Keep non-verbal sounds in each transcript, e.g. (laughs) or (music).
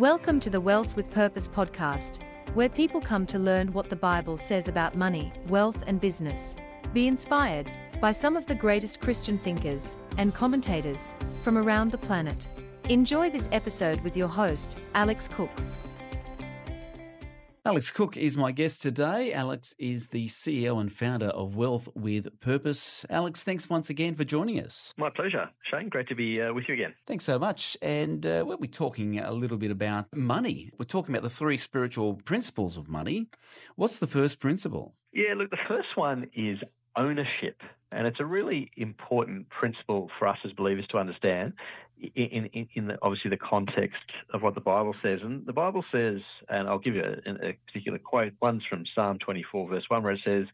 Welcome to the Wealth with Purpose podcast, where people come to learn what the Bible says about money, wealth, and business. Be inspired by some of the greatest Christian thinkers and commentators from around the planet. Enjoy this episode with your host, Alex Cook. Alex Cook is my guest today. Alex is the CEO and founder of Wealth with Purpose. Alex, thanks once again for joining us. My pleasure, Shane. Great to be uh, with you again. Thanks so much. And uh, we'll be talking a little bit about money. We're talking about the three spiritual principles of money. What's the first principle? Yeah, look, the first one is ownership. And it's a really important principle for us as believers to understand in, in, in the, obviously the context of what the Bible says. And the Bible says, and I'll give you a, a particular quote, one's from Psalm 24, verse 1, where it says,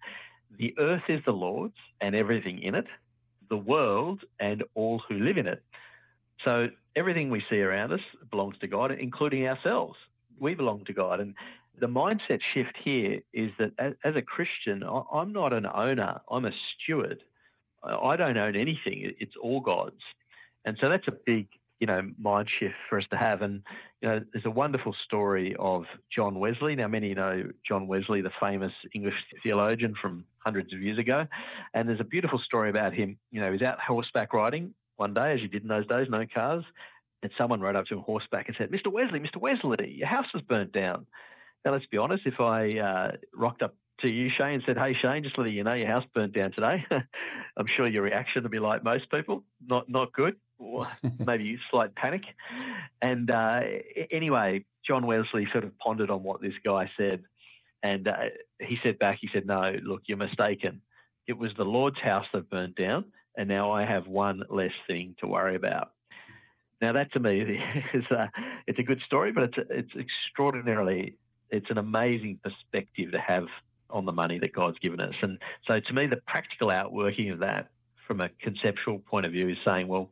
The earth is the Lord's and everything in it, the world and all who live in it. So everything we see around us belongs to God, including ourselves. We belong to God. And the mindset shift here is that as, as a Christian, I'm not an owner, I'm a steward. I don't own anything, it's all God's. And so that's a big, you know, mind shift for us to have. And, you know, there's a wonderful story of John Wesley. Now, many know John Wesley, the famous English theologian from hundreds of years ago. And there's a beautiful story about him. You know, he's out horseback riding one day, as you did in those days, no cars. And someone rode up to him horseback and said, Mr. Wesley, Mr. Wesley, your house is burnt down. Now, let's be honest, if I uh, rocked up to you, Shane, and said, Hey, Shane, just letting you know your house burnt down today, (laughs) I'm sure your reaction would be like most people, not, not good, or (laughs) maybe slight panic. And uh, anyway, John Wesley sort of pondered on what this guy said. And uh, he said back, he said, No, look, you're mistaken. It was the Lord's house that burnt down, and now I have one less thing to worry about. Now that to me (laughs) is a, it's a good story, but it's it's extraordinarily it's an amazing perspective to have on the money that God's given us. And so to me, the practical outworking of that from a conceptual point of view is saying, well,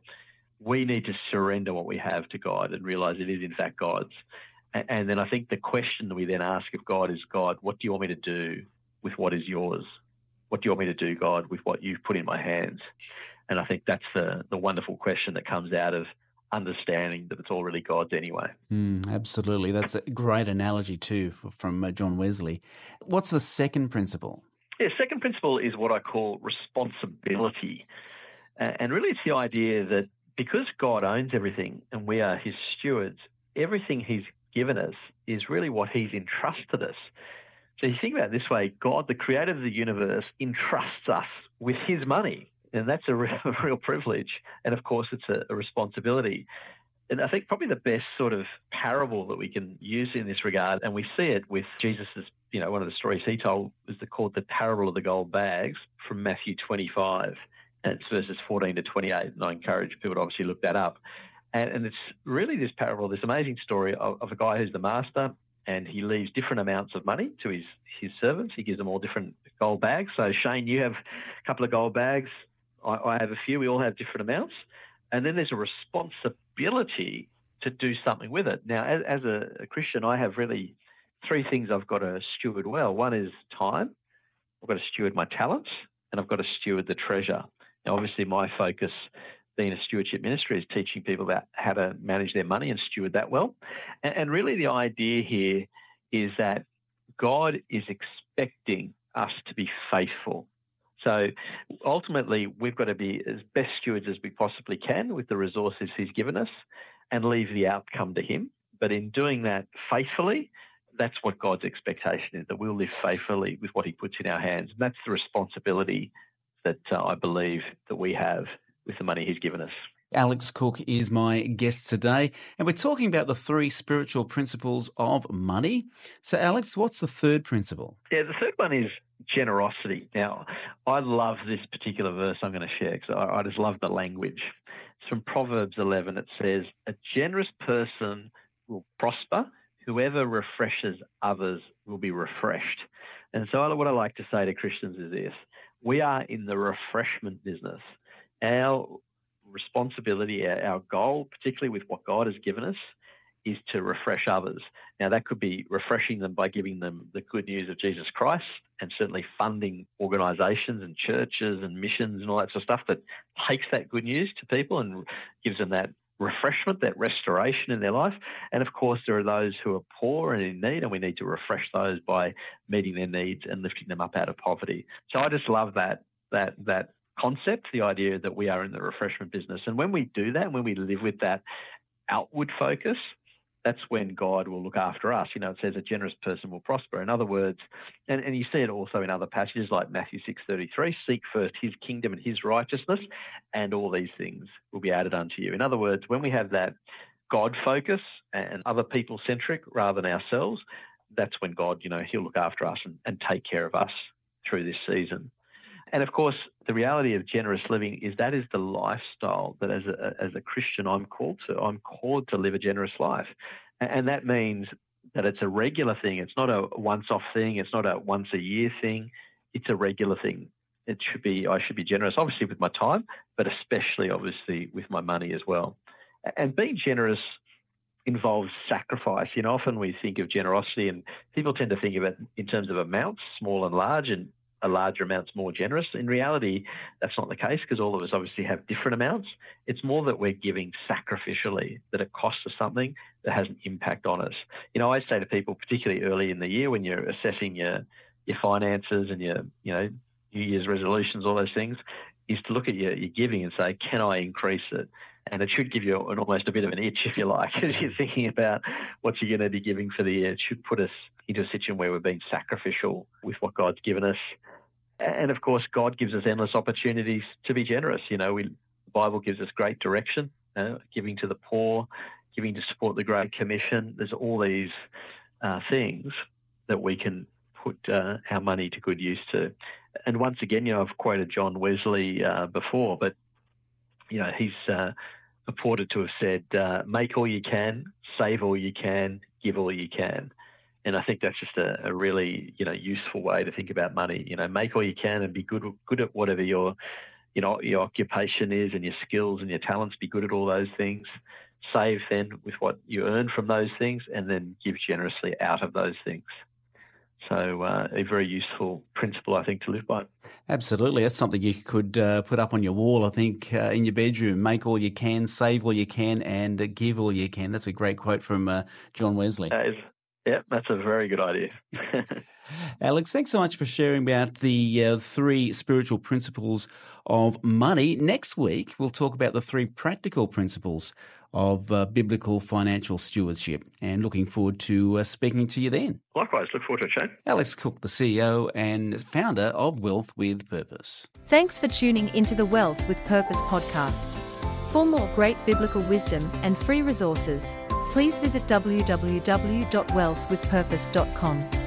we need to surrender what we have to God and realize it is in fact God's. And then I think the question that we then ask of God is, God, what do you want me to do with what is yours? What do you want me to do, God, with what you've put in my hands? And I think that's the, the wonderful question that comes out of understanding that it's all really God's anyway. Mm, absolutely. That's a great analogy, too, from uh, John Wesley. What's the second principle? Yeah, second principle is what I call responsibility. And really, it's the idea that because God owns everything and we are his stewards, everything he's given us is really what he's entrusted us. So you think about it this way God, the creator of the universe, entrusts us with his money. And that's a (laughs) real, a real privilege. And of course, it's a, a responsibility. And I think probably the best sort of parable that we can use in this regard, and we see it with Jesus's, you know, one of the stories he told is the, called the parable of the gold bags from Matthew 25. And it's verses 14 to 28. And I encourage people to obviously look that up. And, and it's really this parable, this amazing story of, of a guy who's the master and he leaves different amounts of money to his, his servants. He gives them all different gold bags. So, Shane, you have a couple of gold bags. I, I have a few. We all have different amounts. And then there's a responsibility to do something with it. Now, as, as a, a, Christian, I have really three things I've got to steward well. One is time. I've got to steward my talents, and I've got to steward the treasure. Now, obviously, my focus being a stewardship ministry is teaching people about how to manage their money and steward that well. And, and really, the idea here is that God is expecting us to be faithful so ultimately, we've got to be as best stewards as we possibly can with the resources He's given us and leave the outcome to Him. But in doing that faithfully, that's what God's expectation is that we'll live faithfully with what He puts in our hands. And that's the responsibility that uh, I believe that we have with the money He's given us. Alex Cook is my guest today, and we're talking about the three spiritual principles of money. So, Alex, what's the third principle? Yeah, the third one is generosity. Now, I love this particular verse I'm going to share because I, I just love the language. It's from Proverbs 11. It says, A generous person will prosper. Whoever refreshes others will be refreshed. And so, what I like to say to Christians is this we are in the refreshment business. Our responsibility, our, goal, particularly with what God has given us, is to refresh others. Now, that could be refreshing them by giving them the good news of Jesus Christ and certainly funding organizations and churches and missions and all that sort of stuff that takes that good news to people and gives them that refreshment, that restoration in their life. And of course, there are those who are poor and in need, and we need to refresh those by meeting their needs and lifting them up out of poverty. So I just love that that that concept, the idea that we are in the refreshment business. And when we do that, when we live with that outward focus, that's when God will look after us. You know, it says a generous person will prosper. In other words, and, and you see it also in other passages like Matthew 6.33, seek first his kingdom and his righteousness, and all these things will be added unto you. In other words, when we have that God focus and other people centric rather than ourselves, that's when God, you know, he'll look after us and, and take care of us through this season. And of course, the reality of generous living is that is the lifestyle that as a, as a Christian I'm called to. I'm called to live a generous life. And that means that it's a regular thing. It's not a once off thing. It's not a once a year thing. It's a regular thing. It should be, I should be generous, obviously with my time, but especially obviously with my money as well. And being generous involves sacrifice. You know, often we think of generosity and people tend to think of it in terms of amounts, small and large. And a larger amount's more generous. In reality, that's not the case because all of us obviously have different amounts. It's more that we're giving sacrificially, that it costs us something that has an impact on us. You know, I say to people, particularly early in the year when you're assessing your your finances and your, you know, New Year's resolutions, all those things, is to look at your, your giving and say, can I increase it? And it should give you an, almost a bit of an itch, (laughs) if you like, (laughs) as you're thinking about what you're going to be giving for the year. It should put us into a situation where we're being sacrificial with what God's given us. And of course, God gives us endless opportunities to be generous. You know, we, the Bible gives us great direction, uh, giving to the poor, giving to support the Great Commission. There's all these uh, things that we can put uh, our money to good use to. And once again, you know, I've quoted John Wesley uh, before, but you know, he's uh, purported to have said, uh, "Make all you can, save all you can, give all you can." And I think that's just a, a, really, you know, useful way to think about money. You know, make all you can and be good good at whatever your, you know, your occupation is and your skills and your talents. Be good at all those things. Save then with what you earn from those things, and then give generously out of those things. So, uh, a very useful principle, I think, to live by. Absolutely. That's something you could uh, put up on your wall, I think, uh, in your bedroom. Make all you can, save all you can, and give all you can. That's a great quote from uh, John Wesley. That is, yeah, that's a very good idea. (laughs) Alex, thanks so much for sharing about the uh, three spiritual principles of money. Next week, we'll talk about the three practical principles of uh, biblical financial stewardship. And looking forward to uh, speaking to you then. Likewise, look forward to it, Shane. Alex Cook, the CEO and founder of Wealth with Purpose. Thanks for tuning into the Wealth with Purpose podcast. For more great biblical wisdom and free resources, please visit www.wealthwithpurpose.com.